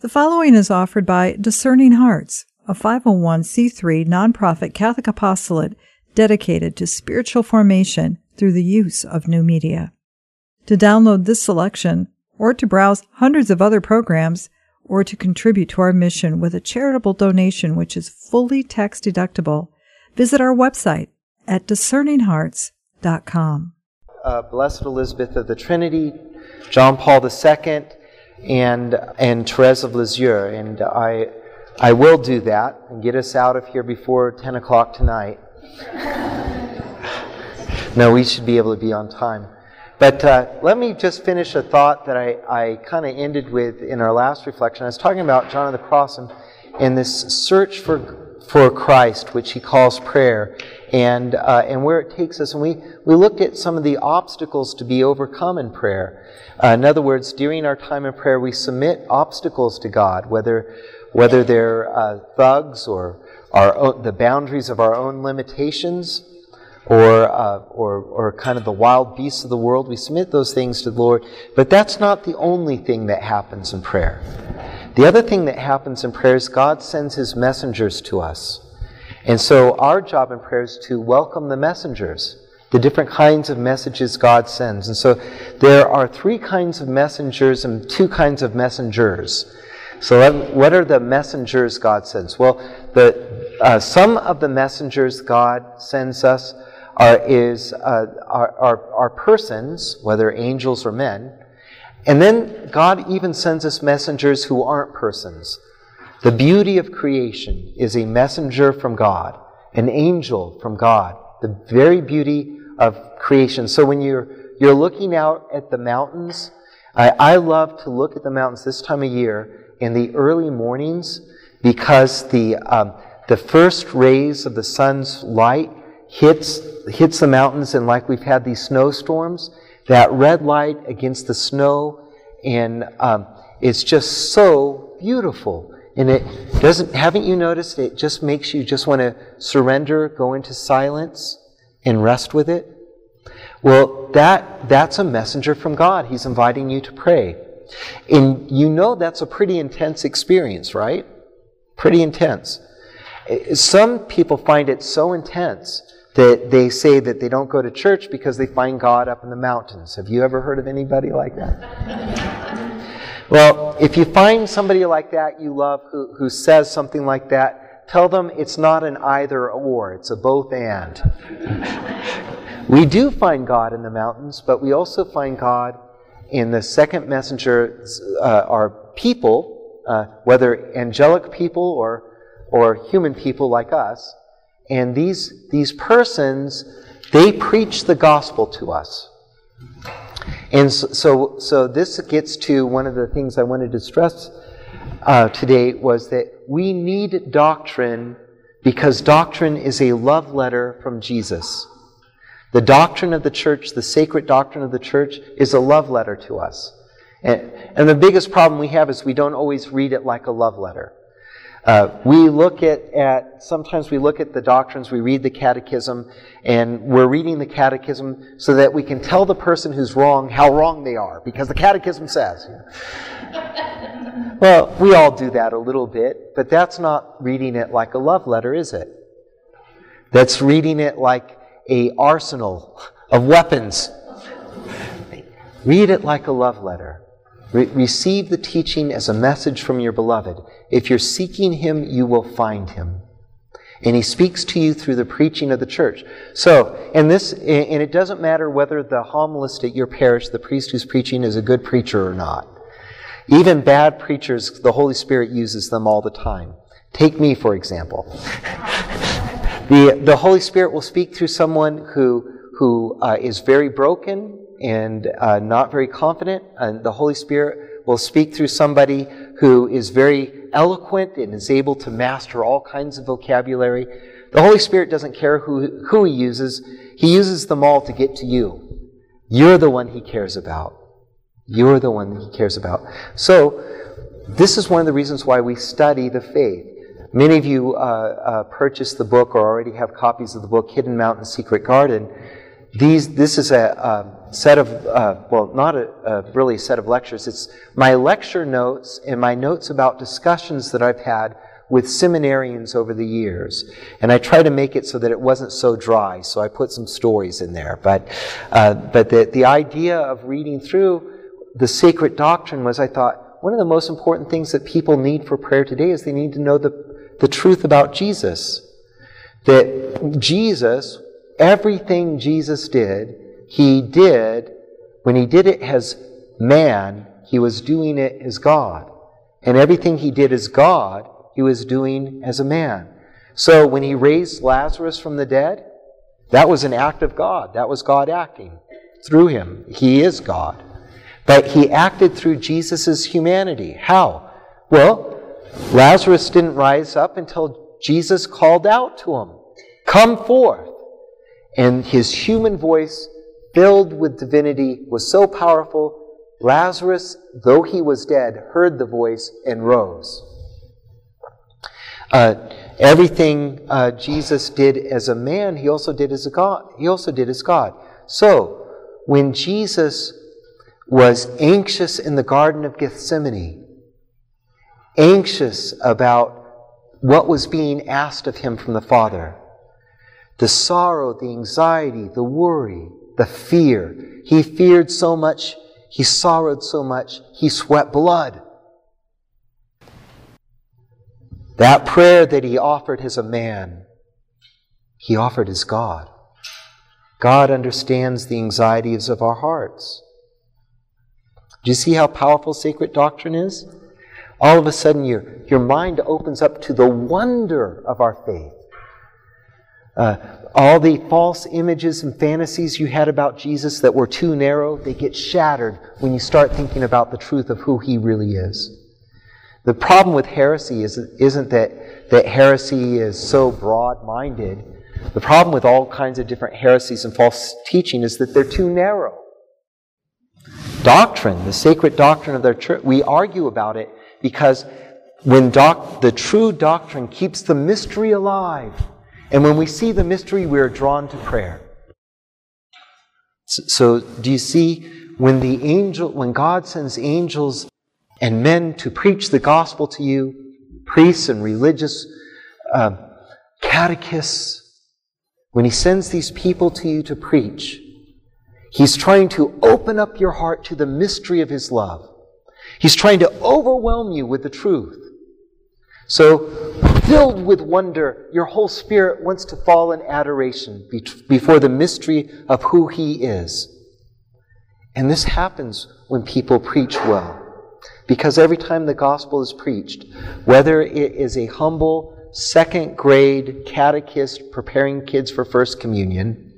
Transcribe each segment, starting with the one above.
The following is offered by Discerning Hearts, a 501c3 nonprofit Catholic apostolate dedicated to spiritual formation through the use of new media. To download this selection, or to browse hundreds of other programs, or to contribute to our mission with a charitable donation which is fully tax deductible, visit our website at discerninghearts.com. Uh, Blessed Elisabeth of the Trinity, John Paul II, and and Therese of Lisieux, and I I will do that and get us out of here before ten o'clock tonight. no, we should be able to be on time. But uh, let me just finish a thought that I, I kind of ended with in our last reflection. I was talking about John of the Cross and, and this search for, for Christ, which he calls prayer, and, uh, and where it takes us. And we, we looked at some of the obstacles to be overcome in prayer. Uh, in other words, during our time in prayer, we submit obstacles to God, whether, whether they're uh, thugs or our own, the boundaries of our own limitations or, uh, or, or kind of the wild beasts of the world. We submit those things to the Lord. But that's not the only thing that happens in prayer. The other thing that happens in prayer is God sends his messengers to us. And so our job in prayer is to welcome the messengers, the different kinds of messages God sends. And so there are three kinds of messengers and two kinds of messengers. So what are the messengers God sends? Well, the, uh, some of the messengers God sends us are, is, uh, are, are, are persons, whether angels or men. And then God even sends us messengers who aren't persons. The beauty of creation is a messenger from God, an angel from God, the very beauty of creation. So when you're, you're looking out at the mountains, I, I love to look at the mountains this time of year in the early mornings because the, um, the first rays of the sun's light hits, hits the mountains, and like we've had these snowstorms, that red light against the snow, and um, it's just so beautiful. And it doesn't, haven't you noticed, it just makes you just want to surrender, go into silence, and rest with it? Well, that, that's a messenger from God. He's inviting you to pray. And you know that's a pretty intense experience, right? Pretty intense. Some people find it so intense that they say that they don't go to church because they find God up in the mountains. Have you ever heard of anybody like that? well, if you find somebody like that you love who, who says something like that, tell them it's not an either or, it's a both and. we do find God in the mountains, but we also find God in the second messenger, uh, are people, uh, whether angelic people or, or human people like us and these, these persons, they preach the gospel to us. And so, so, so this gets to one of the things I wanted to stress uh, today was that we need doctrine because doctrine is a love letter from Jesus. The doctrine of the church, the sacred doctrine of the church, is a love letter to us. And, and the biggest problem we have is we don't always read it like a love letter. Uh, we look at, at, sometimes we look at the doctrines, we read the catechism, and we're reading the catechism so that we can tell the person who's wrong how wrong they are, because the catechism says. well, we all do that a little bit, but that's not reading it like a love letter, is it? That's reading it like a arsenal of weapons. Read it like a love letter. Re- receive the teaching as a message from your beloved. If you're seeking him, you will find him. And he speaks to you through the preaching of the church. So, and this, and it doesn't matter whether the homilist at your parish, the priest who's preaching, is a good preacher or not. Even bad preachers, the Holy Spirit uses them all the time. Take me, for example. the, the Holy Spirit will speak through someone who, who uh, is very broken and uh, not very confident, and the Holy Spirit will speak through somebody who is very eloquent and is able to master all kinds of vocabulary. The Holy Spirit doesn't care who, who He uses, He uses them all to get to you. You're the one He cares about. You're the one He cares about. So, this is one of the reasons why we study the faith. Many of you uh, uh, purchased the book or already have copies of the book Hidden Mountain Secret Garden these, this is a, a set of, uh, well, not a, a really a set of lectures. It's my lecture notes and my notes about discussions that I've had with seminarians over the years. And I try to make it so that it wasn't so dry, so I put some stories in there. But, uh, but the, the idea of reading through the sacred doctrine was I thought, one of the most important things that people need for prayer today is they need to know the, the truth about Jesus. That Jesus, everything Jesus did, he did, when he did it as man, he was doing it as God. And everything he did as God, he was doing as a man. So when he raised Lazarus from the dead, that was an act of God. That was God acting through him. He is God. But he acted through Jesus' humanity. How? Well, Lazarus didn't rise up until Jesus called out to him, Come forth. And his human voice, filled with divinity, was so powerful, Lazarus, though he was dead, heard the voice and rose. Uh, everything uh, Jesus did as a man, he also did as a God. He also did as God. So, when Jesus was anxious in the Garden of Gethsemane, anxious about what was being asked of him from the Father, the sorrow, the anxiety, the worry, the fear. He feared so much, he sorrowed so much, he sweat blood. That prayer that he offered as a man, he offered as God. God understands the anxieties of our hearts. Do you see how powerful sacred doctrine is? All of a sudden, your, your mind opens up to the wonder of our faith. Uh, all the false images and fantasies you had about Jesus that were too narrow, they get shattered when you start thinking about the truth of who he really is. The problem with heresy is, isn't that, that heresy is so broad minded. The problem with all kinds of different heresies and false teaching is that they're too narrow. Doctrine, the sacred doctrine of their church, we argue about it because when doc, the true doctrine keeps the mystery alive, and when we see the mystery, we are drawn to prayer. So, do you see when the angel, when God sends angels and men to preach the gospel to you, priests and religious uh, catechists, when he sends these people to you to preach, he's trying to open up your heart to the mystery of his love. He's trying to overwhelm you with the truth. So, filled with wonder, your whole spirit wants to fall in adoration before the mystery of who he is. And this happens when people preach well. Because every time the gospel is preached, whether it is a humble second grade catechist preparing kids for First Communion,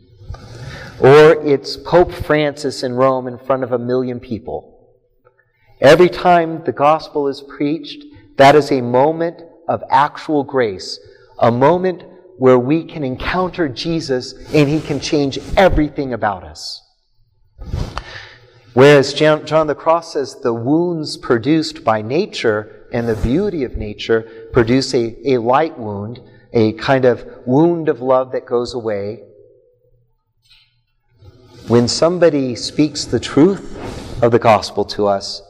or it's Pope Francis in Rome in front of a million people, every time the gospel is preached, that is a moment of actual grace, a moment where we can encounter Jesus and he can change everything about us. Whereas John, the Cross says the wounds produced by nature and the beauty of nature produce a, a light wound, a kind of wound of love that goes away. When somebody speaks the truth of the gospel to us,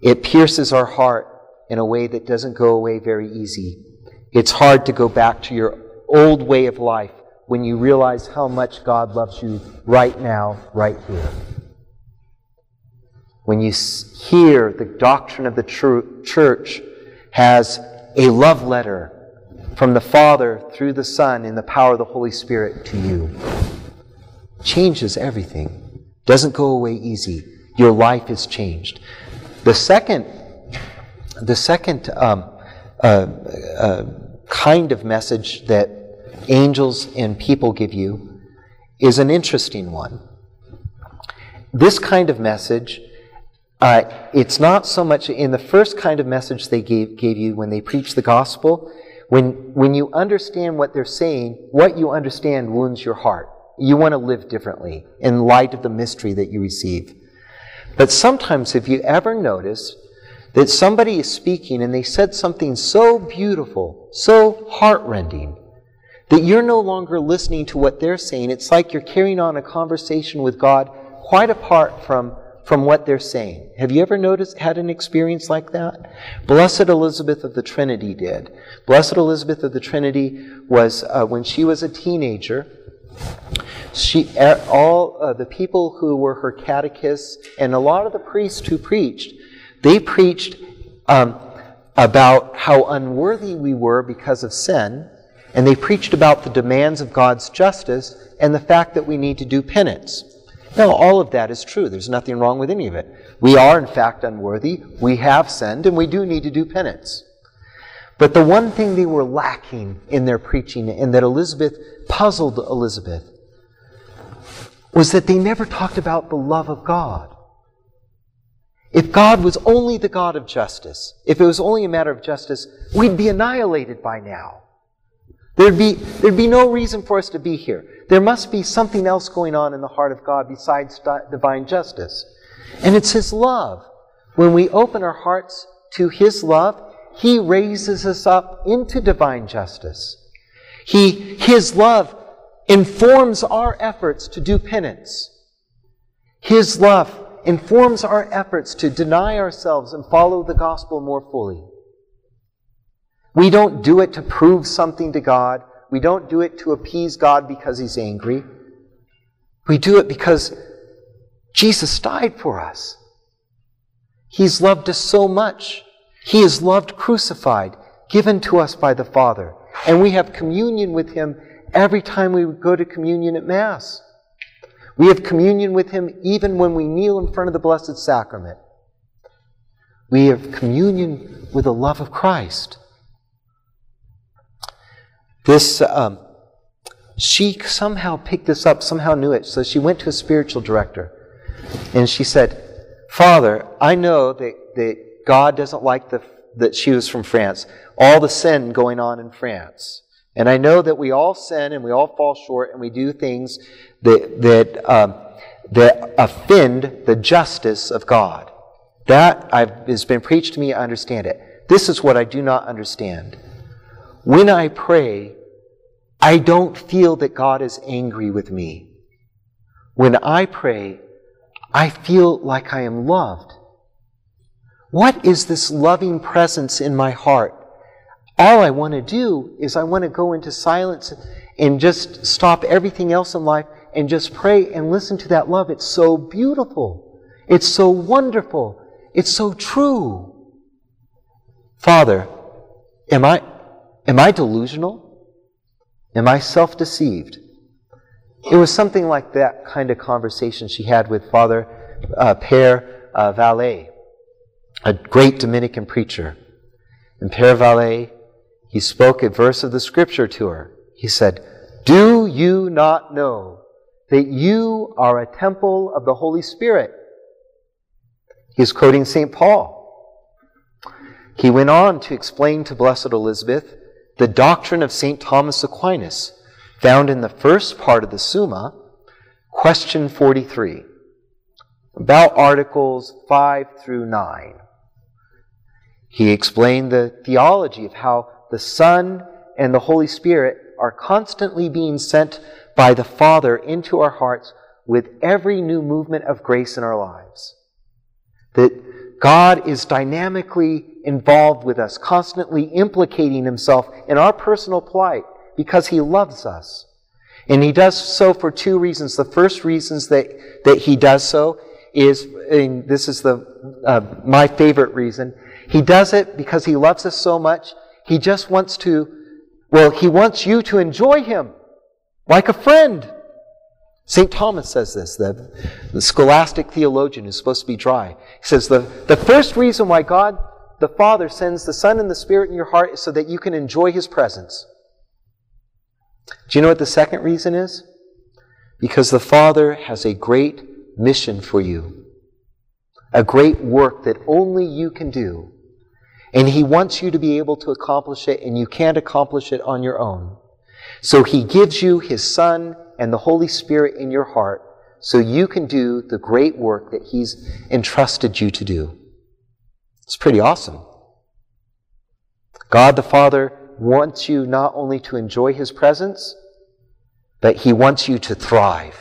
it pierces our heart in a way that doesn't go away very easy. It's hard to go back to your old way of life when you realize how much God loves you right now, right here when you hear the doctrine of the church has a love letter from the Father through the Son in the power of the Holy Spirit to you. Changes everything. Doesn't go away easy. Your life is changed. The second, the second um, uh, uh, kind of message that angels and people give you is an interesting one. This kind of message uh, it's not so much in the first kind of message they gave, gave you when they preach the gospel. When, when you understand what they're saying, what you understand wounds your heart. You want to live differently in light of the mystery that you receive. But sometimes, if you ever notice that somebody is speaking and they said something so beautiful, so heartrending, that you're no longer listening to what they're saying. It's like you're carrying on a conversation with God quite apart from, from what they're saying. Have you ever noticed, had an experience like that? Blessed Elisabeth of the Trinity did. Blessed Elisabeth of the Trinity was, uh, when she was a teenager, she, all uh, the people who were her catechists and a lot of the priests who preached, they preached um, about how unworthy we were because of sin, and they preached about the demands of God's justice and the fact that we need to do penance. Now, all of that is true. There's nothing wrong with any of it. We are, in fact, unworthy. We have sinned, and we do need to do penance. But the one thing they were lacking in their preaching, and that Elisabeth puzzled Elisabeth, was that they never talked about the love of God. If God was only the God of justice, if it was only a matter of justice, we'd be annihilated by now. There'd be, there'd be no reason for us to be here. There must be something else going on in the heart of God besides divine justice. And it's His love. When we open our hearts to His love, He raises us up into divine justice. He, His love informs our efforts to do penance. His love informs our efforts to deny ourselves and follow the gospel more fully. We don't do it to prove something to God. We don't do it to appease God because He's angry. We do it because Jesus died for us. He's loved us so much. He is loved crucified, given to us by the Father. And we have communion with Him every time we go to communion at Mass. We have communion with Him even when we kneel in front of the Blessed Sacrament. We have communion with the love of Christ. This, um, she somehow picked this up, somehow knew it. So she went to a spiritual director and she said, Father, I know that, that God doesn't like the, that she was from France, all the sin going on in France. And I know that we all sin and we all fall short and we do things that, that, um, that offend the justice of God. That I've, has been preached to me, I understand it. This is what I do not understand. When I pray, I don't feel that God is angry with me. When I pray, I feel like I am loved. What is this loving presence in my heart all I want to do is I want to go into silence and just stop everything else in life and just pray and listen to that love. It's so beautiful. It's so wonderful. It's so true. Father, am I, am I delusional? Am I self deceived? It was something like that kind of conversation she had with Father uh, Père uh, Vallée, a great Dominican preacher. And Père Vallée he spoke a verse of the scripture to her. He said, Do you not know that you are a temple of the Holy Spirit? He's quoting St. Paul. He went on to explain to Blessed Elisabeth the doctrine of St. Thomas Aquinas, found in the first part of the Summa, question 43, about Articles 5 through 9. He explained the theology of how the Son, and the Holy Spirit are constantly being sent by the Father into our hearts with every new movement of grace in our lives. That God is dynamically involved with us, constantly implicating himself in our personal plight because he loves us. And he does so for two reasons. The first reasons that, that he does so is, and this is the, uh, my favorite reason, he does it because he loves us so much he just wants to, well, he wants you to enjoy him like a friend. St. Thomas says this, the, the scholastic theologian who's supposed to be dry. He says the, the first reason why God the Father sends the Son and the Spirit in your heart is so that you can enjoy his presence. Do you know what the second reason is? Because the Father has a great mission for you, a great work that only you can do. And He wants you to be able to accomplish it, and you can't accomplish it on your own. So He gives you His Son and the Holy Spirit in your heart so you can do the great work that He's entrusted you to do. It's pretty awesome. God the Father wants you not only to enjoy His presence, but He wants you to thrive.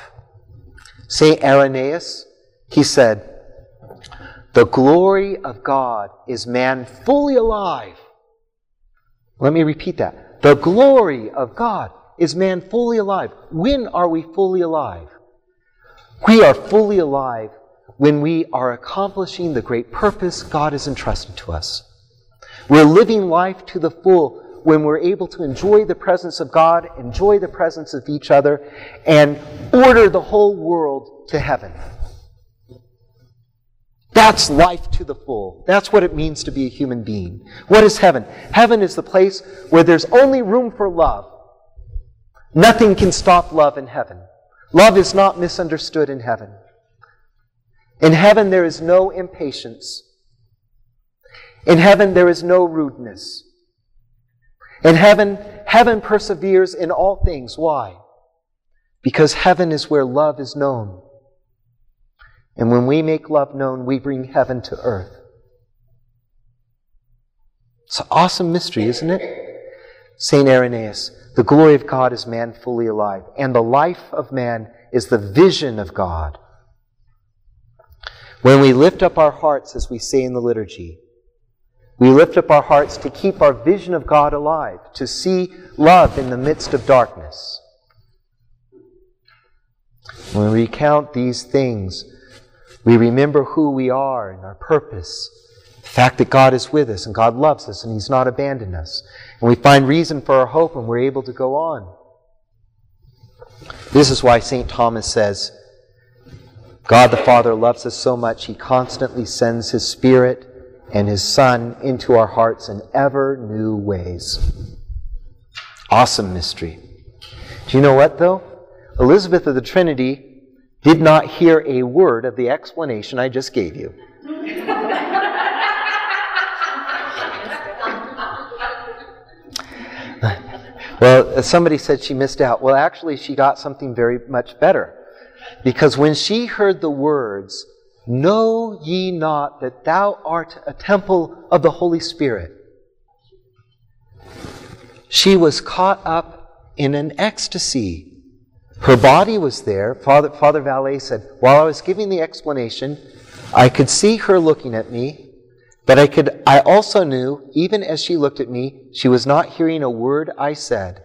St. Irenaeus, he said, The glory of God is man fully alive. Let me repeat that. The glory of God is man fully alive. When are we fully alive? We are fully alive when we are accomplishing the great purpose God has entrusted to us. We're living life to the full when we're able to enjoy the presence of God, enjoy the presence of each other, and order the whole world to heaven. That's life to the full. That's what it means to be a human being. What is heaven? Heaven is the place where there's only room for love. Nothing can stop love in heaven. Love is not misunderstood in heaven. In heaven, there is no impatience. In heaven, there is no rudeness. In heaven, heaven perseveres in all things. Why? Because heaven is where love is known. And when we make love known, we bring heaven to earth. It's an awesome mystery, isn't it? St. Irenaeus, the glory of God is man fully alive, and the life of man is the vision of God. When we lift up our hearts, as we say in the liturgy, we lift up our hearts to keep our vision of God alive, to see love in the midst of darkness. When we recount these things, we remember who we are and our purpose, the fact that God is with us and God loves us and He's not abandoned us. And we find reason for our hope and we're able to go on. This is why St. Thomas says, God the Father loves us so much, He constantly sends His Spirit and His Son into our hearts in ever new ways. Awesome mystery. Do you know what, though? Elisabeth of the Trinity did not hear a word of the explanation I just gave you. well, somebody said she missed out. Well, actually, she got something very much better. Because when she heard the words, Know ye not that thou art a temple of the Holy Spirit? She was caught up in an ecstasy. Her body was there. Father, Father Vallée said, While I was giving the explanation, I could see her looking at me, but I could I also knew, even as she looked at me, she was not hearing a word I said.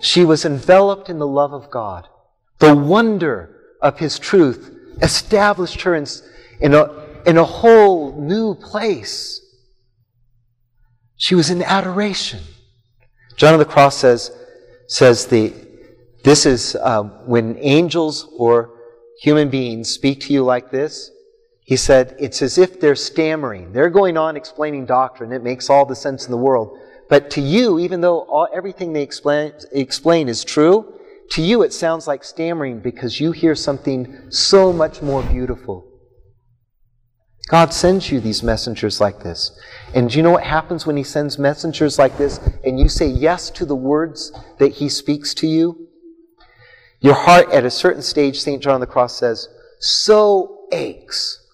She was enveloped in the love of God. The wonder of his truth established her in, in, a, in a whole new place. She was in adoration. John of the Cross says, says the, this is uh, when angels or human beings speak to you like this. He said, it's as if they're stammering. They're going on explaining doctrine. It makes all the sense in the world. But to you, even though all, everything they explain, explain is true, to you, it sounds like stammering because you hear something so much more beautiful. God sends you these messengers like this. And do you know what happens when He sends messengers like this and you say yes to the words that He speaks to you? Your heart, at a certain stage, St. John the Cross says, so aches,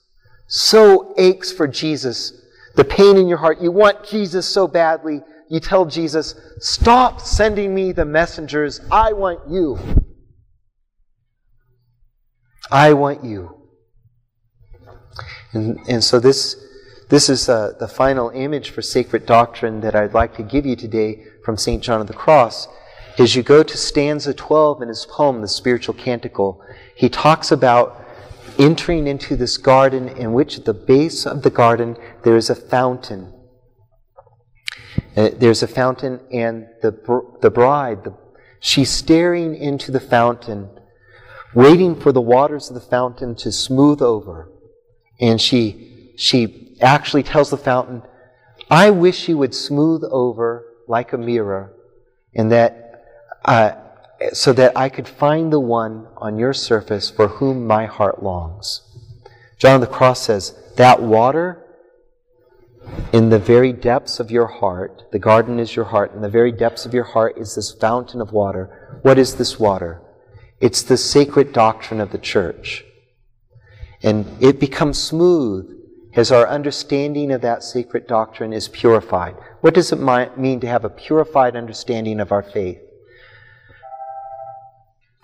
so aches for Jesus. The pain in your heart. You want Jesus so badly you tell Jesus, Stop sending me the messengers. I want you. I want you. And, and so this, this is uh, the final image for sacred doctrine that I'd like to give you today from St. John of the Cross. As you go to stanza 12 in his poem, The Spiritual Canticle, he talks about entering into this garden in which at the base of the garden there is a fountain uh, there's a fountain, and the, the bride, the, she's staring into the fountain, waiting for the waters of the fountain to smooth over. And she, she actually tells the fountain, I wish you would smooth over like a mirror, and that, uh, so that I could find the one on your surface for whom my heart longs. John of the Cross says, that water in the very depths of your heart, the garden is your heart, in the very depths of your heart is this fountain of water. What is this water? It's the sacred doctrine of the church. And it becomes smooth as our understanding of that sacred doctrine is purified. What does it mean to have a purified understanding of our faith?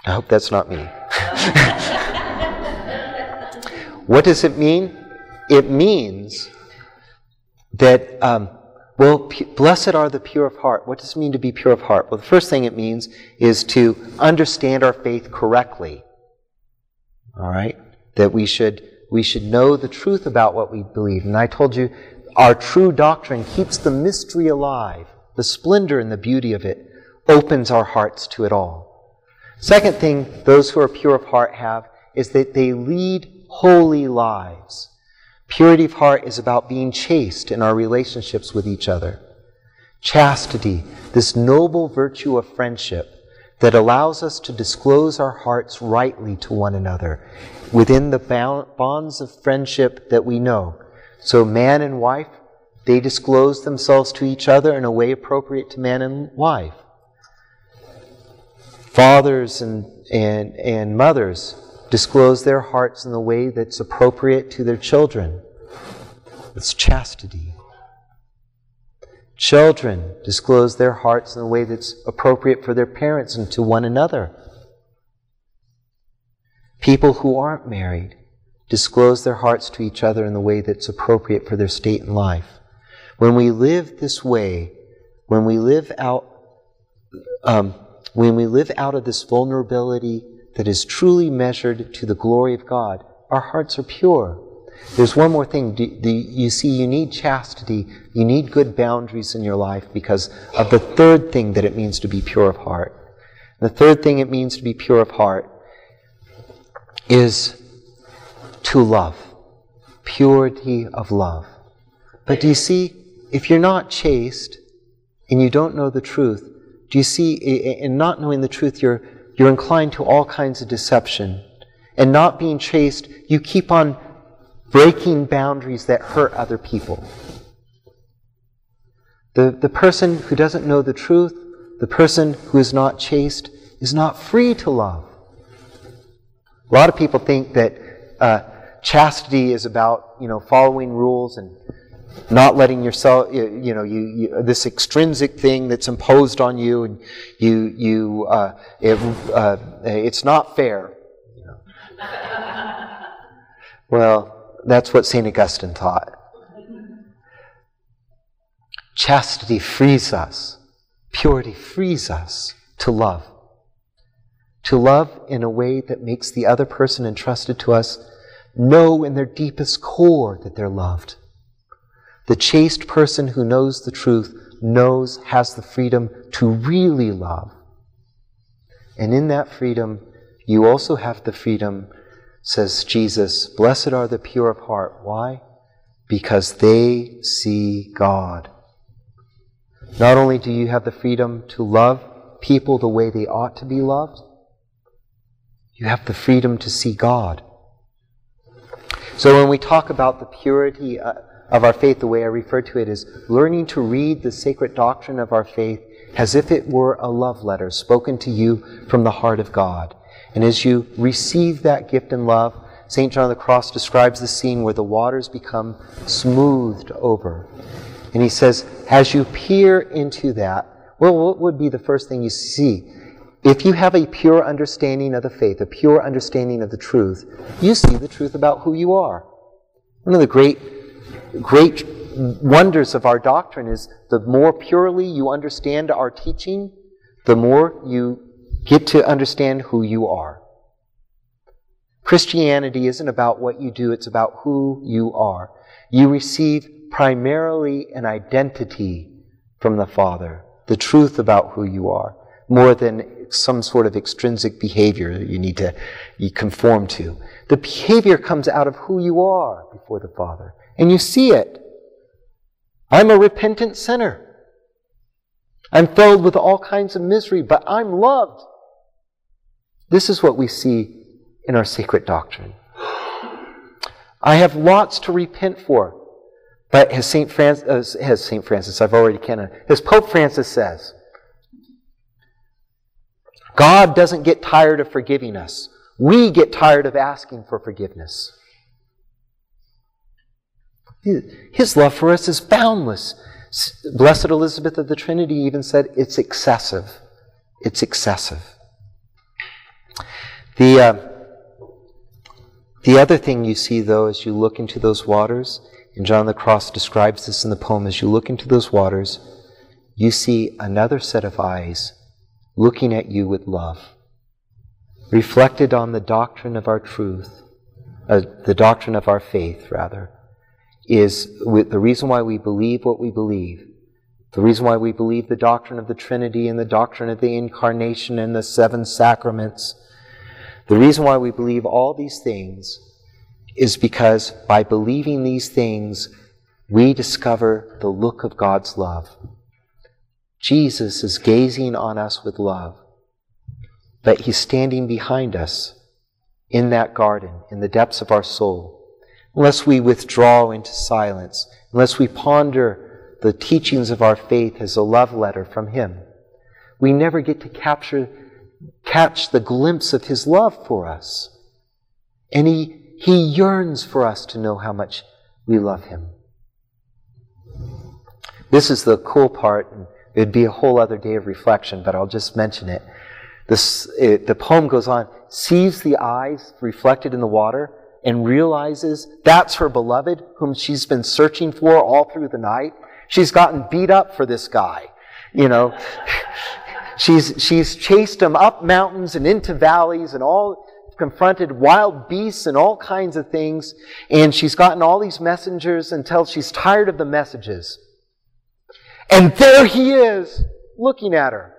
I hope that's not me. what does it mean? It means that, um, well, p- blessed are the pure of heart. What does it mean to be pure of heart? Well, the first thing it means is to understand our faith correctly. All right? That we should, we should know the truth about what we believe. And I told you, our true doctrine keeps the mystery alive. The splendor and the beauty of it opens our hearts to it all. Second thing those who are pure of heart have is that they lead holy lives. Purity of heart is about being chaste in our relationships with each other. Chastity, this noble virtue of friendship that allows us to disclose our hearts rightly to one another within the bonds of friendship that we know. So, man and wife, they disclose themselves to each other in a way appropriate to man and wife. Fathers and, and, and mothers disclose their hearts in the way that's appropriate to their children. It's chastity. Children disclose their hearts in the way that's appropriate for their parents and to one another. People who aren't married disclose their hearts to each other in the way that's appropriate for their state in life. When we live this way, when we live out, um, when we live out of this vulnerability that is truly measured to the glory of God, our hearts are pure. There's one more thing. Do, do you see, you need chastity. You need good boundaries in your life because of the third thing that it means to be pure of heart. The third thing it means to be pure of heart is to love. Purity of love. But do you see, if you're not chaste and you don't know the truth, do you see, in not knowing the truth, you're, you're inclined to all kinds of deception. And not being chaste, you keep on breaking boundaries that hurt other people. The, the person who doesn't know the truth, the person who is not chaste, is not free to love. A lot of people think that uh, chastity is about, you know, following rules and not letting yourself, you, know, you, you, this extrinsic thing that's imposed on you, and you, you, uh, it, uh, it's not fair. well, that's what St. Augustine taught. Chastity frees us, purity frees us to love. To love in a way that makes the other person entrusted to us know in their deepest core that they're loved. The chaste person who knows the truth knows, has the freedom to really love. And in that freedom, you also have the freedom, says Jesus, blessed are the pure of heart. Why? Because they see God. Not only do you have the freedom to love people the way they ought to be loved, you have the freedom to see God. So when we talk about the purity uh, of our faith, the way I refer to it is learning to read the sacred doctrine of our faith as if it were a love letter spoken to you from the heart of God. And as you receive that gift and love, St. John of the Cross describes the scene where the waters become smoothed over. And he says, as you peer into that, well, what would be the first thing you see? If you have a pure understanding of the faith, a pure understanding of the truth, you see the truth about who you are. One of the great great wonders of our doctrine is the more purely you understand our teaching, the more you get to understand who you are. Christianity isn't about what you do, it's about who you are. You receive primarily an identity from the Father, the truth about who you are, more than some sort of extrinsic behavior that you need to you conform to. The behavior comes out of who you are before the Father and you see it. I'm a repentant sinner. I'm filled with all kinds of misery, but I'm loved. This is what we see in our sacred doctrine. I have lots to repent for. But as St. Francis, uh, as St. Francis, I've already canon, as Pope Francis says, God doesn't get tired of forgiving us. We get tired of asking for forgiveness. His love for us is boundless. Blessed Elisabeth of the Trinity even said it's excessive. It's excessive. The, uh, the other thing you see, though, as you look into those waters, and John the Cross describes this in the poem, as you look into those waters, you see another set of eyes looking at you with love, reflected on the doctrine of our truth, uh, the doctrine of our faith, rather, is the reason why we believe what we believe. The reason why we believe the doctrine of the Trinity and the doctrine of the Incarnation and the seven sacraments. The reason why we believe all these things is because by believing these things, we discover the look of God's love. Jesus is gazing on us with love, but He's standing behind us in that garden, in the depths of our soul. Unless we withdraw into silence, unless we ponder the teachings of our faith as a love letter from Him, we never get to capture, catch the glimpse of His love for us. And He, He yearns for us to know how much we love Him. This is the cool part, It'd be a whole other day of reflection, but I'll just mention it. This, it, the poem goes on, sees the eyes reflected in the water and realizes that's her beloved whom she's been searching for all through the night. She's gotten beat up for this guy, you know. she's, she's chased him up mountains and into valleys and all confronted wild beasts and all kinds of things. And she's gotten all these messengers until she's tired of the messages. And there he is, looking at her.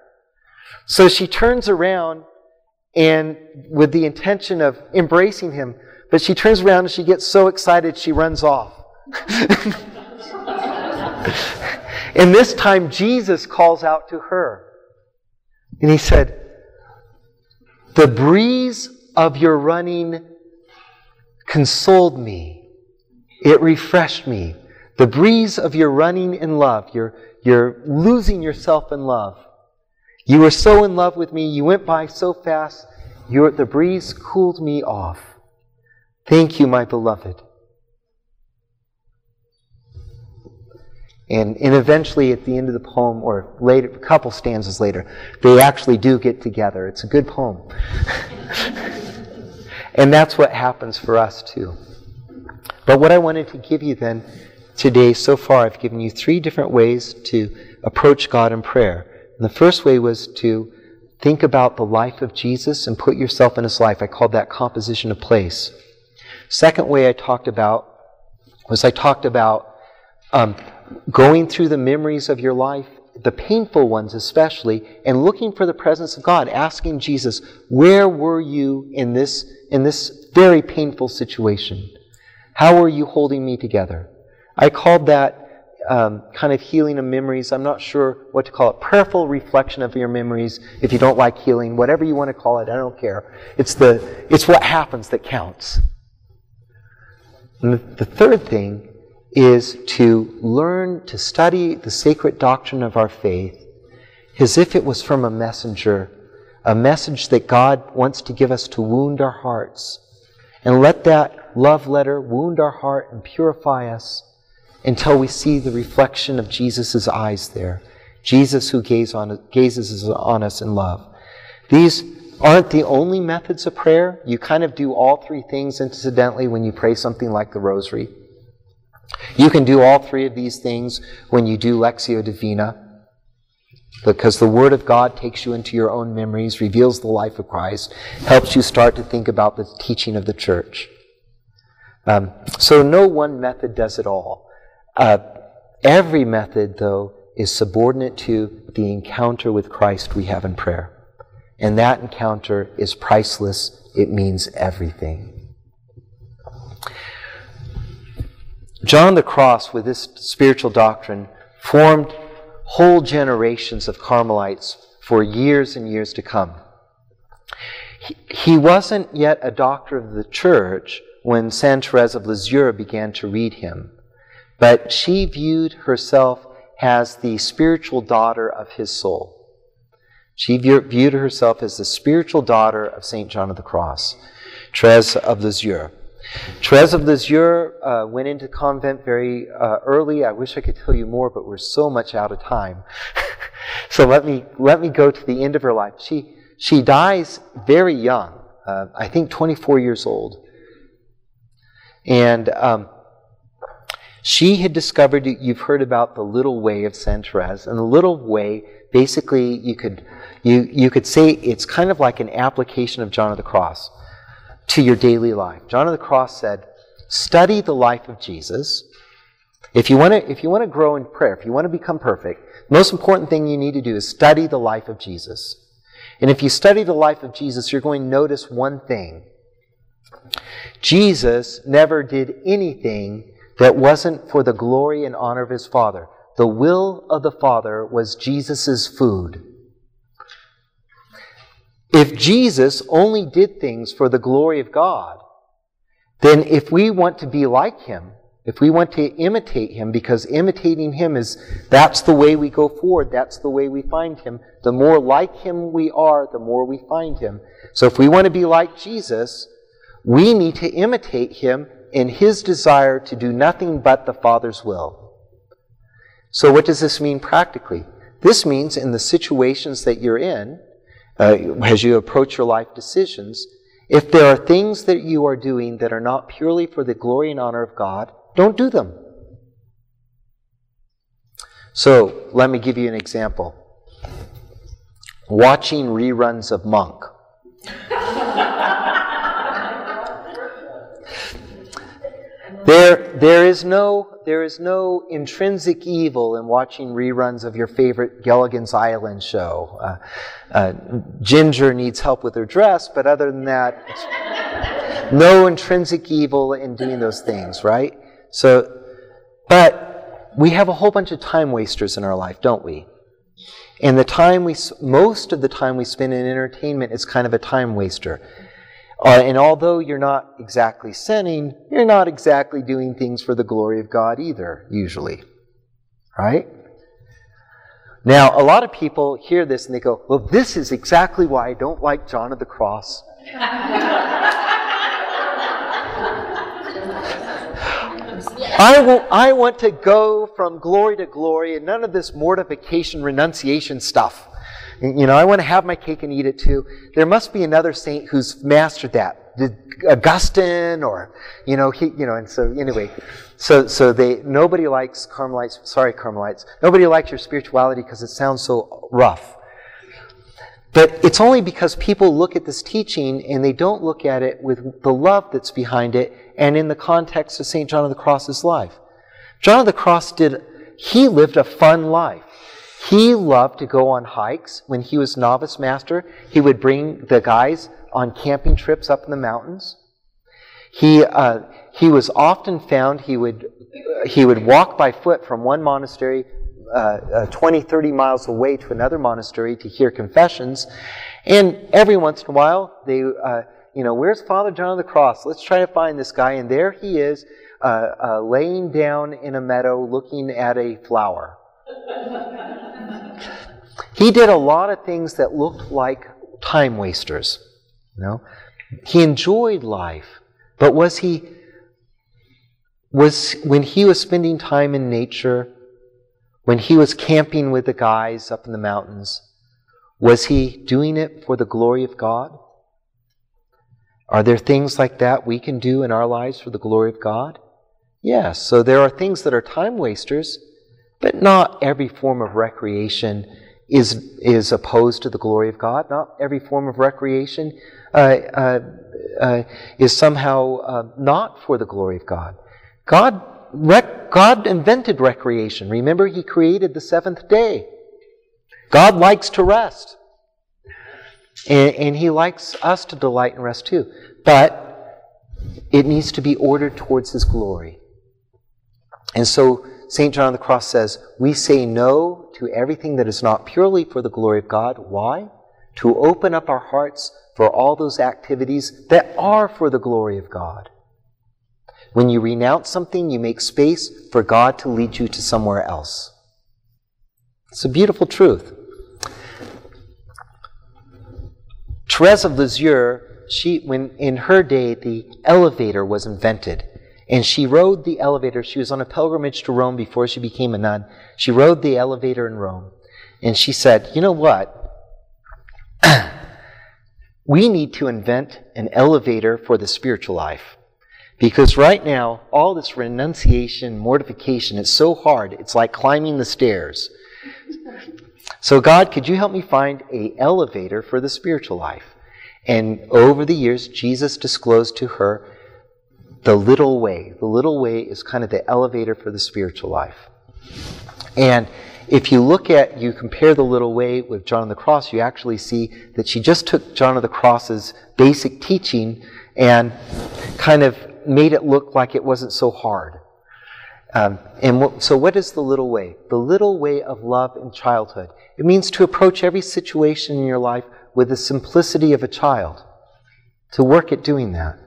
So she turns around and with the intention of embracing him, but she turns around and she gets so excited she runs off. and this time Jesus calls out to her. And he said, The breeze of your running consoled me. It refreshed me. The breeze of your running in love, your, you're losing yourself in love. You were so in love with me, you went by so fast, Your, the breeze cooled me off. Thank you, my beloved. And, and eventually, at the end of the poem, or later, a couple stanzas later, they actually do get together. It's a good poem. and that's what happens for us, too. But what I wanted to give you then today, so far, I've given you three different ways to approach God in prayer. And the first way was to think about the life of Jesus and put yourself in his life. I called that composition of place. Second way I talked about was I talked about um, going through the memories of your life, the painful ones especially, and looking for the presence of God, asking Jesus, where were you in this, in this very painful situation? How were you holding me together? I called that um, kind of healing of memories. I'm not sure what to call it. Prayerful reflection of your memories. If you don't like healing, whatever you want to call it, I don't care. It's the it's what happens that counts. And the, third thing is to learn to study the sacred doctrine of our faith as if it was from a messenger, a message that God wants to give us to wound our hearts. And let that love letter wound our heart and purify us until we see the reflection of Jesus' eyes there. Jesus who gaze on, gazes on us in love. These aren't the only methods of prayer. You kind of do all three things incidentally when you pray something like the rosary. You can do all three of these things when you do Lectio Divina, because the Word of God takes you into your own memories, reveals the life of Christ, helps you start to think about the teaching of the church. Um, so no one method does it all. Uh, every method, though, is subordinate to the encounter with Christ we have in prayer. And that encounter is priceless. It means everything. John the Cross, with this spiritual doctrine, formed whole generations of Carmelites for years and years to come. He, wasn't yet a doctor of the church when Saint Therese of Lisieux began to read him. But she viewed herself as the spiritual daughter of his soul. She viewed herself as the spiritual daughter of St. John of the Cross, Therese of Lisieux. Therese of Lisieux uh, went into convent very uh, early. I wish I could tell you more, but we're so much out of time. so let me let me go to the end of her life. She she dies very young. Uh, I think 24 years old, and um, she had discovered. You've heard about the little way of Saint Therese, and the little way basically you could you you could say it's kind of like an application of John of the Cross to your daily life. John of the Cross said, study the life of Jesus. If you want to, if you want to grow in prayer, if you want to become perfect, the most important thing you need to do is study the life of Jesus. And if you study the life of Jesus, you're going to notice one thing. Jesus never did anything that wasn't for the glory and honor of his Father. The will of the Father was Jesus' food. If Jesus only did things for the glory of God, then if we want to be like him, if we want to imitate him, because imitating him is, that's the way we go forward, that's the way we find him. The more like him we are, the more we find him. So if we want to be like Jesus, we need to imitate him in his desire to do nothing but the Father's will. So what does this mean practically? This means in the situations that you're in, uh, as you approach your life decisions, if there are things that you are doing that are not purely for the glory and honor of God, don't do them. So, let me give you an example. Watching reruns of Monk. There, there is no there is no intrinsic evil in watching reruns of your favorite Gilligan's Island show. Uh, uh, Ginger needs help with her dress, but other than that, no intrinsic evil in doing those things, right? So, but we have a whole bunch of time wasters in our life, don't we? And the time we, most of the time we spend in entertainment is kind of a time waster. Uh, and although you're not exactly sinning, you're not exactly doing things for the glory of God either, usually. Right? Now, a lot of people hear this and they go, well, this is exactly why I don't like John of the Cross. I, will, I want to go from glory to glory and none of this mortification, renunciation stuff. You know, I want to have my cake and eat it too. There must be another saint who's mastered that. Augustine or, you know, he, you know, and so anyway, so, so they, nobody likes Carmelites, sorry Carmelites, nobody likes your spirituality because it sounds so rough. But it's only because people look at this teaching and they don't look at it with the love that's behind it and in the context of St. John of the Cross's life. John of the Cross did, he lived a fun life. He loved to go on hikes. When he was novice master, he would bring the guys on camping trips up in the mountains. He, uh, he was often found, he would, he would walk by foot from one monastery uh, uh, 20, 30 miles away to another monastery to hear confessions. And every once in a while, they, uh, you know, where's Father John of the Cross? Let's try to find this guy. And there he is, uh, uh, laying down in a meadow looking at a flower. He did a lot of things that looked like time wasters. You know? He enjoyed life, but was he was when he was spending time in nature, when he was camping with the guys up in the mountains, was he doing it for the glory of God? Are there things like that we can do in our lives for the glory of God? Yes. So there are things that are time wasters, but not every form of recreation is, is opposed to the glory of God. Not every form of recreation uh, uh, uh, is somehow uh, not for the glory of God. God, rec- God invented recreation. Remember, He created the seventh day. God likes to rest. And, and He likes us to delight and rest too. But it needs to be ordered towards His glory. And so, St. John of the Cross says, We say no to everything that is not purely for the glory of God. Why? To open up our hearts for all those activities that are for the glory of God. When you renounce something, you make space for God to lead you to somewhere else. It's a beautiful truth. Therese of Lisieux she, when in her day, the elevator was invented. And she rode the elevator. She was on a pilgrimage to Rome before she became a nun. She rode the elevator in Rome. And she said, You know what? we need to invent an elevator for the spiritual life. Because right now, all this renunciation, mortification, it's so hard. It's like climbing the stairs. So God, could you help me find a elevator for the spiritual life? And over the years, Jesus disclosed to her the little way. The little way is kind of the elevator for the spiritual life. And if you look at, you compare the little way with John of the Cross, you actually see that she just took John of the Cross's basic teaching and kind of made it look like it wasn't so hard. Um, and so, what is the little way? The little way of love in childhood. It means to approach every situation in your life with the simplicity of a child, to work at doing that.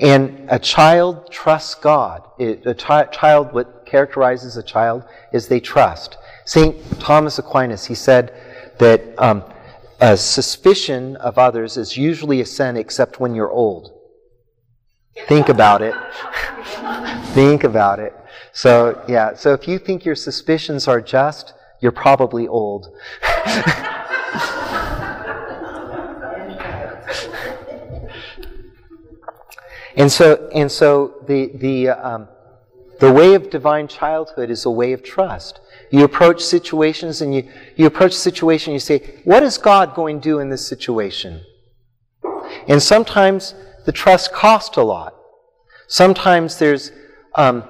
And a child trusts God. It, child, what characterizes a child is they trust. St. Thomas Aquinas, he said that um, a suspicion of others is usually a sin except when you're old. Think about it. think about it. So, yeah, so if you think your suspicions are just, you're probably old. and so, and so the, the, um, the way of divine childhood is a way of trust. You approach situations and you, you approach a situation you say, what is God going to do in this situation? And sometimes the trust costs a lot. Sometimes there's um,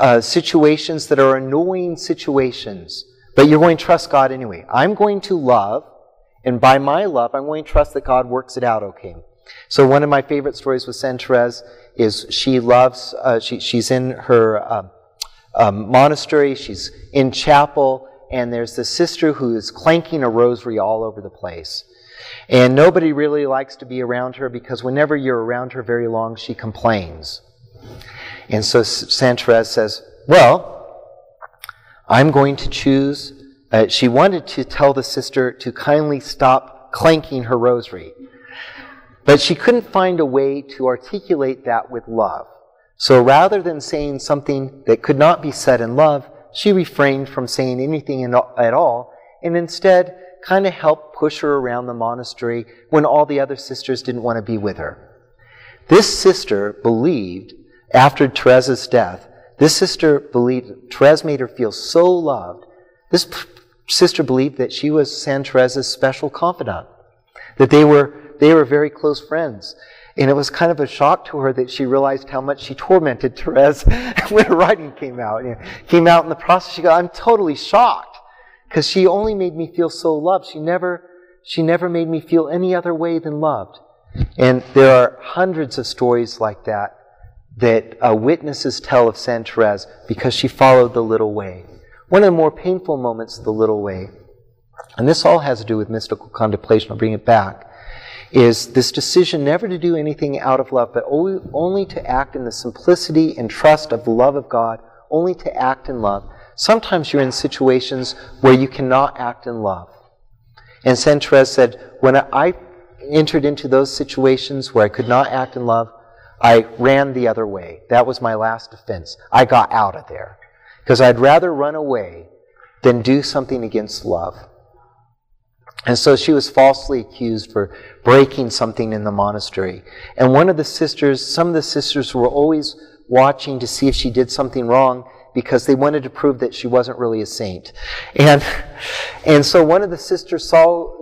uh, situations that are annoying situations, but you're going to trust God anyway. I'm going to love, and by my love, I'm going to trust that God works it out okay. So one of my favorite stories with Saint Therese is she loves, uh, she, she's in her uh, um, monastery, she's in chapel, and there's this sister who is clanking a rosary all over the place. And nobody really likes to be around her because whenever you're around her very long, she complains. And so Saint Therese says, Well, I'm going to choose. Uh, she wanted to tell the sister to kindly stop clanking her rosary. But she couldn't find a way to articulate that with love. So rather than saying something that could not be said in love, she refrained from saying anything at all and instead kind of helped push her around the monastery when all the other sisters didn't want to be with her. This sister believed after Therese's death, this sister believed, Therese made her feel so loved. This sister believed that she was Saint Therese's special confidant, that they were, they were very close friends. And it was kind of a shock to her that she realized how much she tormented Therese when her writing came out. You know, came out in the process, she got, I'm totally shocked because she only made me feel so loved. She never, she never made me feel any other way than loved. And there are hundreds of stories like that that uh, witnesses tell of Saint Therese because she followed the little way. One of the more painful moments of the little way, and this all has to do with mystical contemplation, I'll bring it back, is this decision never to do anything out of love, but only, to act in the simplicity and trust of the love of God, only to act in love. Sometimes you're in situations where you cannot act in love. And Saint Therese said, when I entered into those situations where I could not act in love, I ran the other way. That was my last defense. I got out of there. Because I'd rather run away than do something against love. And so she was falsely accused for breaking something in the monastery. And one of the sisters, some of the sisters were always watching to see if she did something wrong because they wanted to prove that she wasn't really a saint. And, and so one of the sisters saw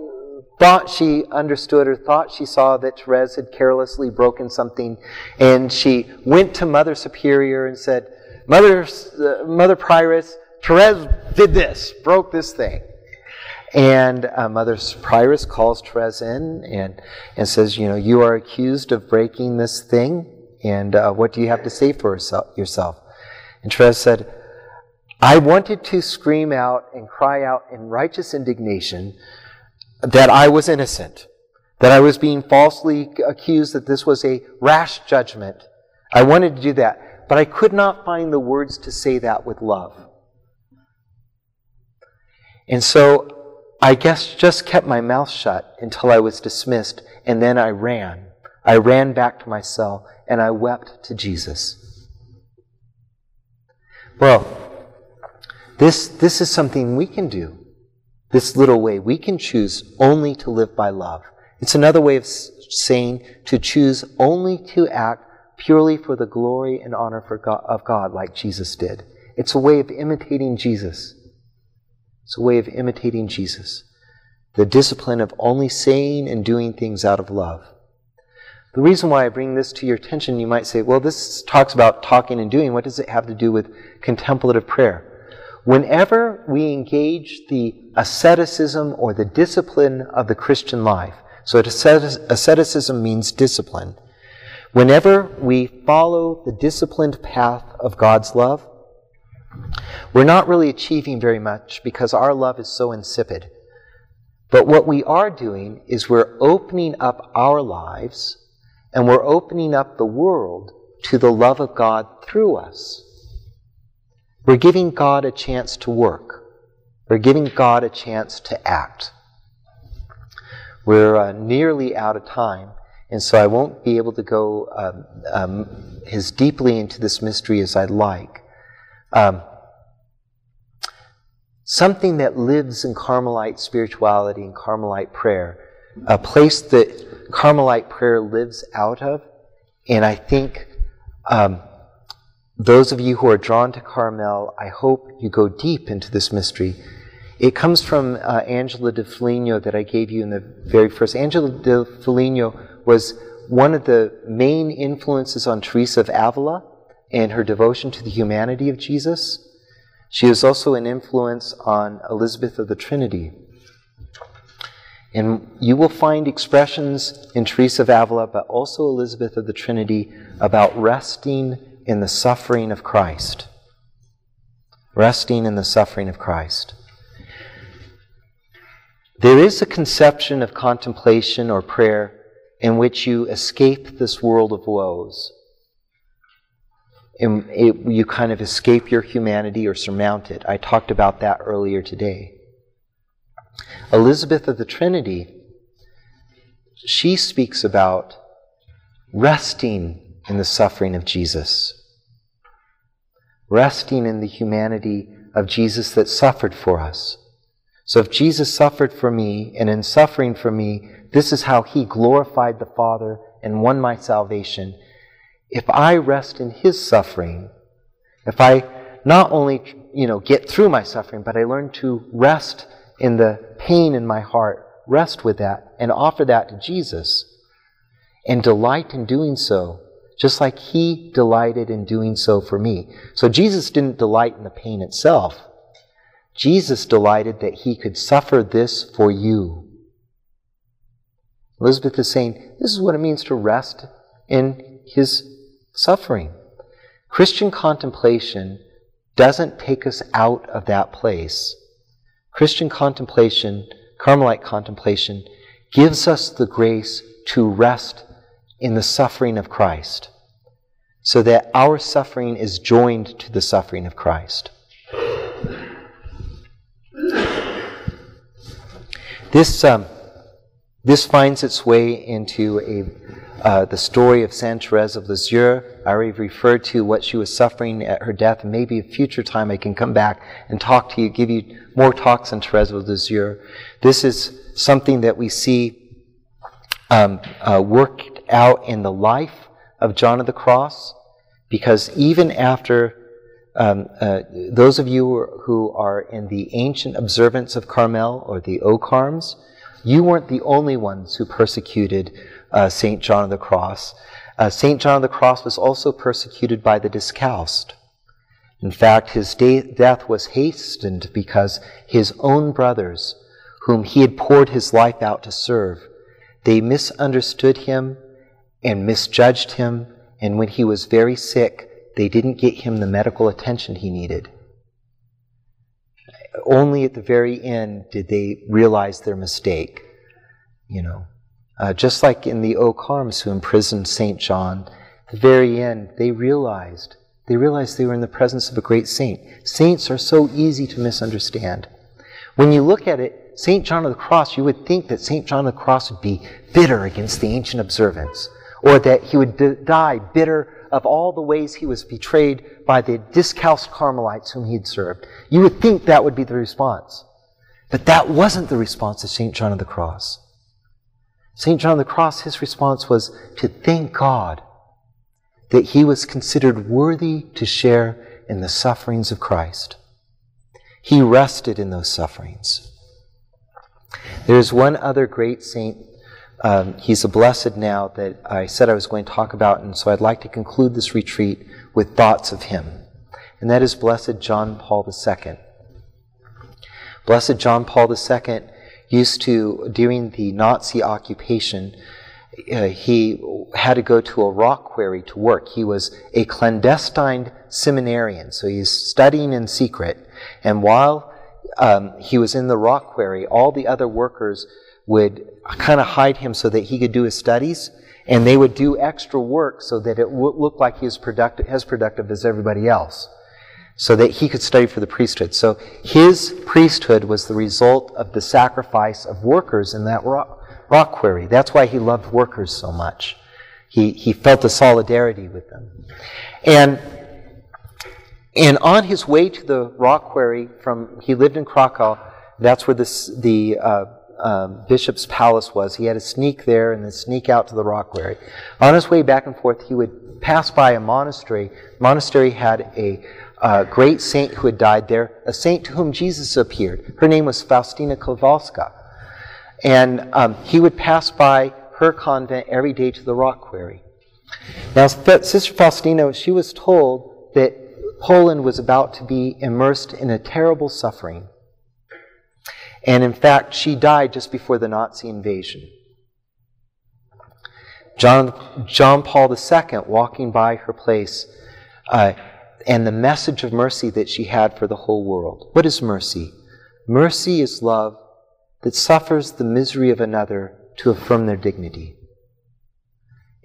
thought she understood or thought she saw that Therese had carelessly broken something, and she went to Mother Superior and said, Mother, uh, Mother Prioress, Therese did this, broke this thing. And uh, Mother Prioress calls Therese in and, and says, You know, you are accused of breaking this thing, and uh, what do you have to say for yourself? And Therese said, I wanted to scream out and cry out in righteous indignation that I was innocent, that I was being falsely accused, that this was a rash judgment. I wanted to do that, but I could not find the words to say that with love. And so I guess just kept my mouth shut until I was dismissed, and then I ran. I ran back to my cell and I wept to Jesus. Well, this, this is something we can do. This little way. We can choose only to live by love. It's another way of saying to choose only to act purely for the glory and honor God, of God, like Jesus did. It's a way of imitating Jesus. It's a way of imitating Jesus. The discipline of only saying and doing things out of love. The reason why I bring this to your attention, you might say, well, this talks about talking and doing. What does it have to do with contemplative prayer? Whenever we engage the asceticism or the discipline of the Christian life, so asceticism means discipline. Whenever we follow the disciplined path of God's love, we're not really achieving very much because our love is so insipid. But what we are doing is we're opening up our lives and we're opening up the world to the love of God through us. We're giving God a chance to work. We're giving God a chance to act. We're uh, nearly out of time, and so I won't be able to go um, um, as deeply into this mystery as I'd like. Um, something that lives in Carmelite spirituality and Carmelite prayer, a place that Carmelite prayer lives out of, and I think um, those of you who are drawn to Carmel, I hope you go deep into this mystery it comes from uh, Angela de Foligno that I gave you in the very first. Angela de Foligno was one of the main influences on Teresa of Avila and her devotion to the humanity of Jesus. She is also an influence on Elisabeth of the Trinity. And you will find expressions in Teresa of Avila, but also Elisabeth of the Trinity, about resting in the suffering of Christ. Resting in the suffering of Christ. There is a conception of contemplation or prayer in which you escape this world of woes. And it, you kind of escape your humanity or surmount it. I talked about that earlier today. Elisabeth of the Trinity, she speaks about resting in the suffering of Jesus, resting in the humanity of Jesus that suffered for us. So if Jesus suffered for me, and in suffering for me, this is how he glorified the Father and won my salvation. If I rest in his suffering, if I not only, you know, get through my suffering, but I learn to rest in the pain in my heart, rest with that, and offer that to Jesus, and delight in doing so, just like he delighted in doing so for me. So Jesus didn't delight in the pain itself. Jesus delighted that he could suffer this for you. Elisabeth is saying, this is what it means to rest in his suffering. Christian contemplation doesn't take us out of that place. Christian contemplation, Carmelite contemplation, gives us the grace to rest in the suffering of Christ, so that our suffering is joined to the suffering of Christ. This, um, this finds its way into a, uh, the story of Saint Therese of Lisieux. I already referred to what she was suffering at her death. Maybe a future time I can come back and talk to you, give you more talks on Therese of Lisieux. This is something that we see um, uh, worked out in the life of John of the Cross, because even after um, uh, those of you who are in the ancient observance of Carmel or the Ocarms, you weren't the only ones who persecuted uh, St. John of the Cross. Uh, St. John of the Cross was also persecuted by the Discalced. In fact, his de- death was hastened because his own brothers, whom he had poured his life out to serve, they misunderstood him and misjudged him, and when he was very sick, they didn't get him the medical attention he needed. Only at the very end did they realize their mistake. You know, uh, just like in the Ocarms who imprisoned Saint John, at the very end they realized they realized they were in the presence of a great saint. Saints are so easy to misunderstand. When you look at it, St. John of the Cross, you would think that St. John of the Cross would be bitter against the ancient observance or that he would d- die bitter of all the ways he was betrayed by the discalced Carmelites whom he'd served. You would think that would be the response. But that wasn't the response of St. John of the Cross. St. John of the Cross, his response was to thank God that he was considered worthy to share in the sufferings of Christ. He rested in those sufferings. There's one other great saint. Um, he's a blessed now that I said I was going to talk about, and so I'd like to conclude this retreat with thoughts of him. And that is Blessed John Paul II. Blessed John Paul II used to, during the Nazi occupation, uh, he had to go to a rock quarry to work. He was a clandestine seminarian, so he's studying in secret. And while um, he was in the rock quarry, all the other workers would kind of hide him so that he could do his studies, and they would do extra work so that it would look like he was productive, as productive as everybody else, so that he could study for the priesthood. So his priesthood was the result of the sacrifice of workers in that rock, rock quarry. That's why he loved workers so much. He, he felt a solidarity with them. And and on his way to the rock quarry from, he lived in Krakow. That's where this, the uh, uh, bishop's palace was. He had to sneak there and then sneak out to the rock quarry. On his way back and forth, he would pass by a monastery. Monastery had a uh, great saint who had died there, a saint to whom Jesus appeared. Her name was Faustina Kowalska. And um, he would pass by her convent every day to the rock quarry. Now, Sister Faustina, she was told that Poland was about to be immersed in a terrible suffering. And in fact, she died just before the Nazi invasion. John, John Paul II, walking by her place, uh, and the message of mercy that she had for the whole world. What is mercy? Mercy is love that suffers the misery of another to affirm their dignity.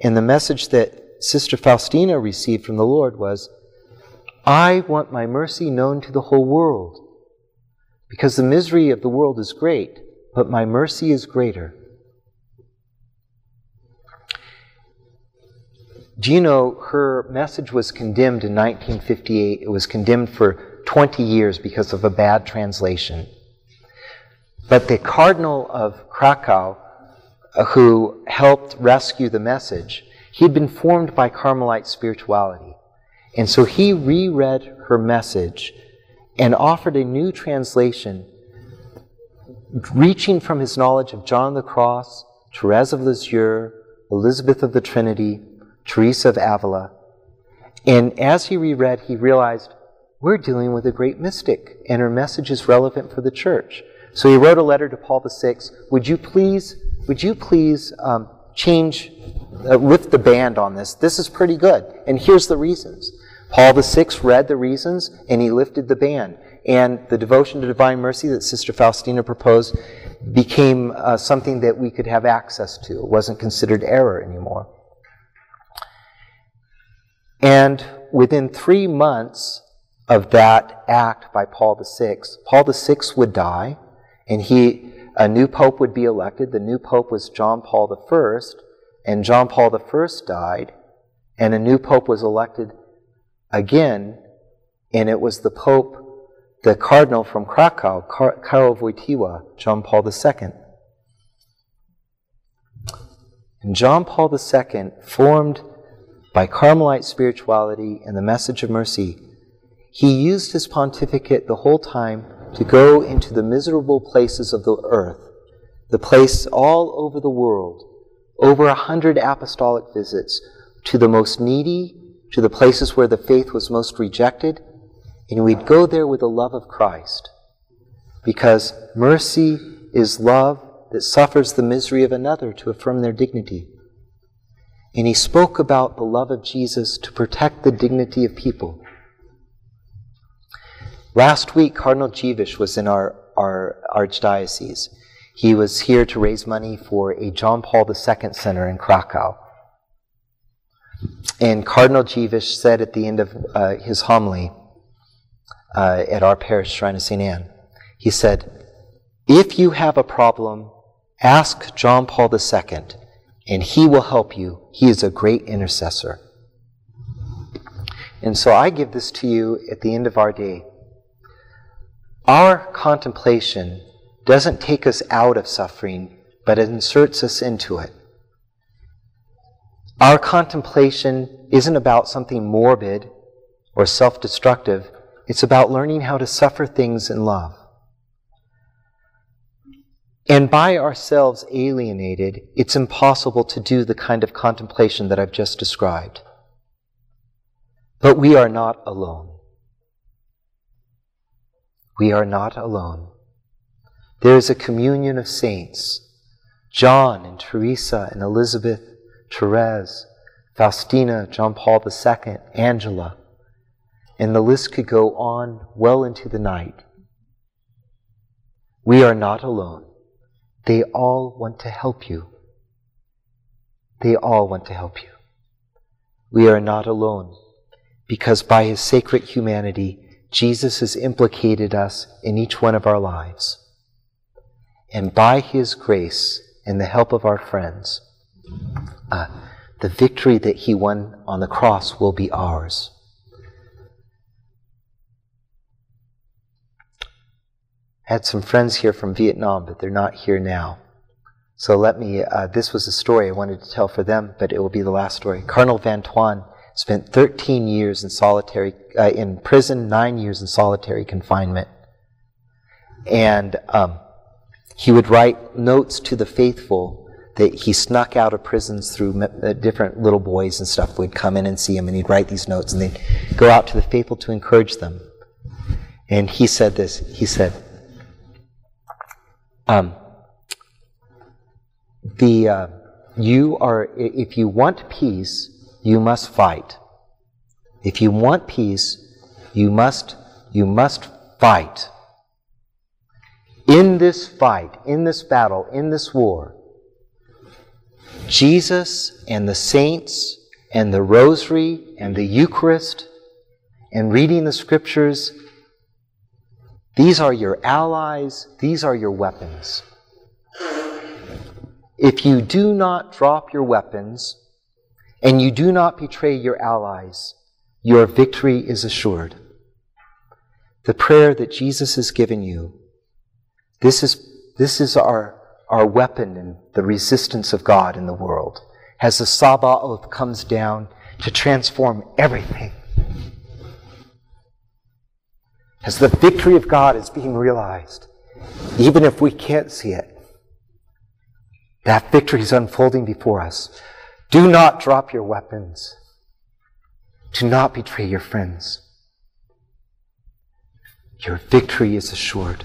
And the message that Sister Faustina received from the Lord was I want my mercy known to the whole world. Because the misery of the world is great, but my mercy is greater. Know her message was condemned in 1958? It was condemned for 20 years because of a bad translation. But the Cardinal of Krakow, uh, who helped rescue the message, he had been formed by Carmelite spirituality. And so he reread her message and offered a new translation, reaching from his knowledge of John the Cross, Therese of Lisieux, Elisabeth of the Trinity, Teresa of Avila. And as he reread, he realized we're dealing with a great mystic, and her message is relevant for the church. So he wrote a letter to Paul VI. Would you please, would you please um, change, uh, lift the band on this? This is pretty good, and here's the reasons. Paul VI read the reasons and he lifted the ban. And the devotion to divine mercy that Sister Faustina proposed became uh, something that we could have access to. It wasn't considered error anymore. And within three months of that act by Paul VI, Paul VI would die, and he, a new pope would be elected. The new pope was John Paul I, and John Paul I died, and a new pope was elected again, and it was the Pope, the Cardinal from Krakow, Karol Wojtyła, John Paul II. And John Paul II, formed by Carmelite spirituality and the message of mercy, he used his pontificate the whole time to go into the miserable places of the earth, the place all over the world, over a hundred apostolic visits to the most needy to the places where the faith was most rejected, and we'd go there with the love of Christ. Because mercy is love that suffers the misery of another to affirm their dignity. And he spoke about the love of Jesus to protect the dignity of people. Last week, Cardinal Dziwisz was in our, our archdiocese. He was here to raise money for a John Paul II center in Krakow. And Cardinal Dziwisz said at the end of uh, his homily uh, at our parish shrine of St. Anne, he said, If you have a problem, ask John Paul II. and He will help you. He is a great intercessor. And so I give this to you at the end of our day. Our contemplation doesn't take us out of suffering, but it inserts us into it. Our contemplation isn't about something morbid or self destructive, it's about learning how to suffer things in love. And by ourselves alienated, it's impossible to do the kind of contemplation that I've just described. But we are not alone. We are not alone. There is a communion of saints John and Teresa and Elisabeth, Therese, Faustina, John Paul II, Angela, and the list could go on well into the night. We are not alone. They all want to help you. They all want to help you. We are not alone because by his sacred humanity, Jesus has implicated us in each one of our lives. And by his grace and the help of our friends, uh, the victory that he won on the cross will be ours. I had some friends here from Vietnam, but they're not here now. So let me, uh, this was a story I wanted to tell for them, but it will be the last story. Cardinal Van Thuan spent 13 years in solitary, uh, in prison, nine years in solitary confinement. And um, he would write notes to the faithful that he snuck out of prisons through uh, different little boys and stuff We'd come in and see him, and he'd write these notes, and they'd go out to the faithful to encourage them. And he said this. He said, um, the uh, you are if you want peace, you must fight. If you want peace, you must you must fight. In this fight, in this battle, in this war, Jesus and the saints and the rosary and the Eucharist and reading the scriptures these are your allies, these are your weapons. If you do not drop your weapons and you do not betray your allies, your victory is assured. The prayer that Jesus has given you, this is, this is our, our weapon in the resistance of God in the world. As the Saba oath comes down to transform everything as the victory of God is being realized, even if we can't see it. That victory is unfolding before us. Do not drop your weapons. Do not betray your friends. Your victory is assured.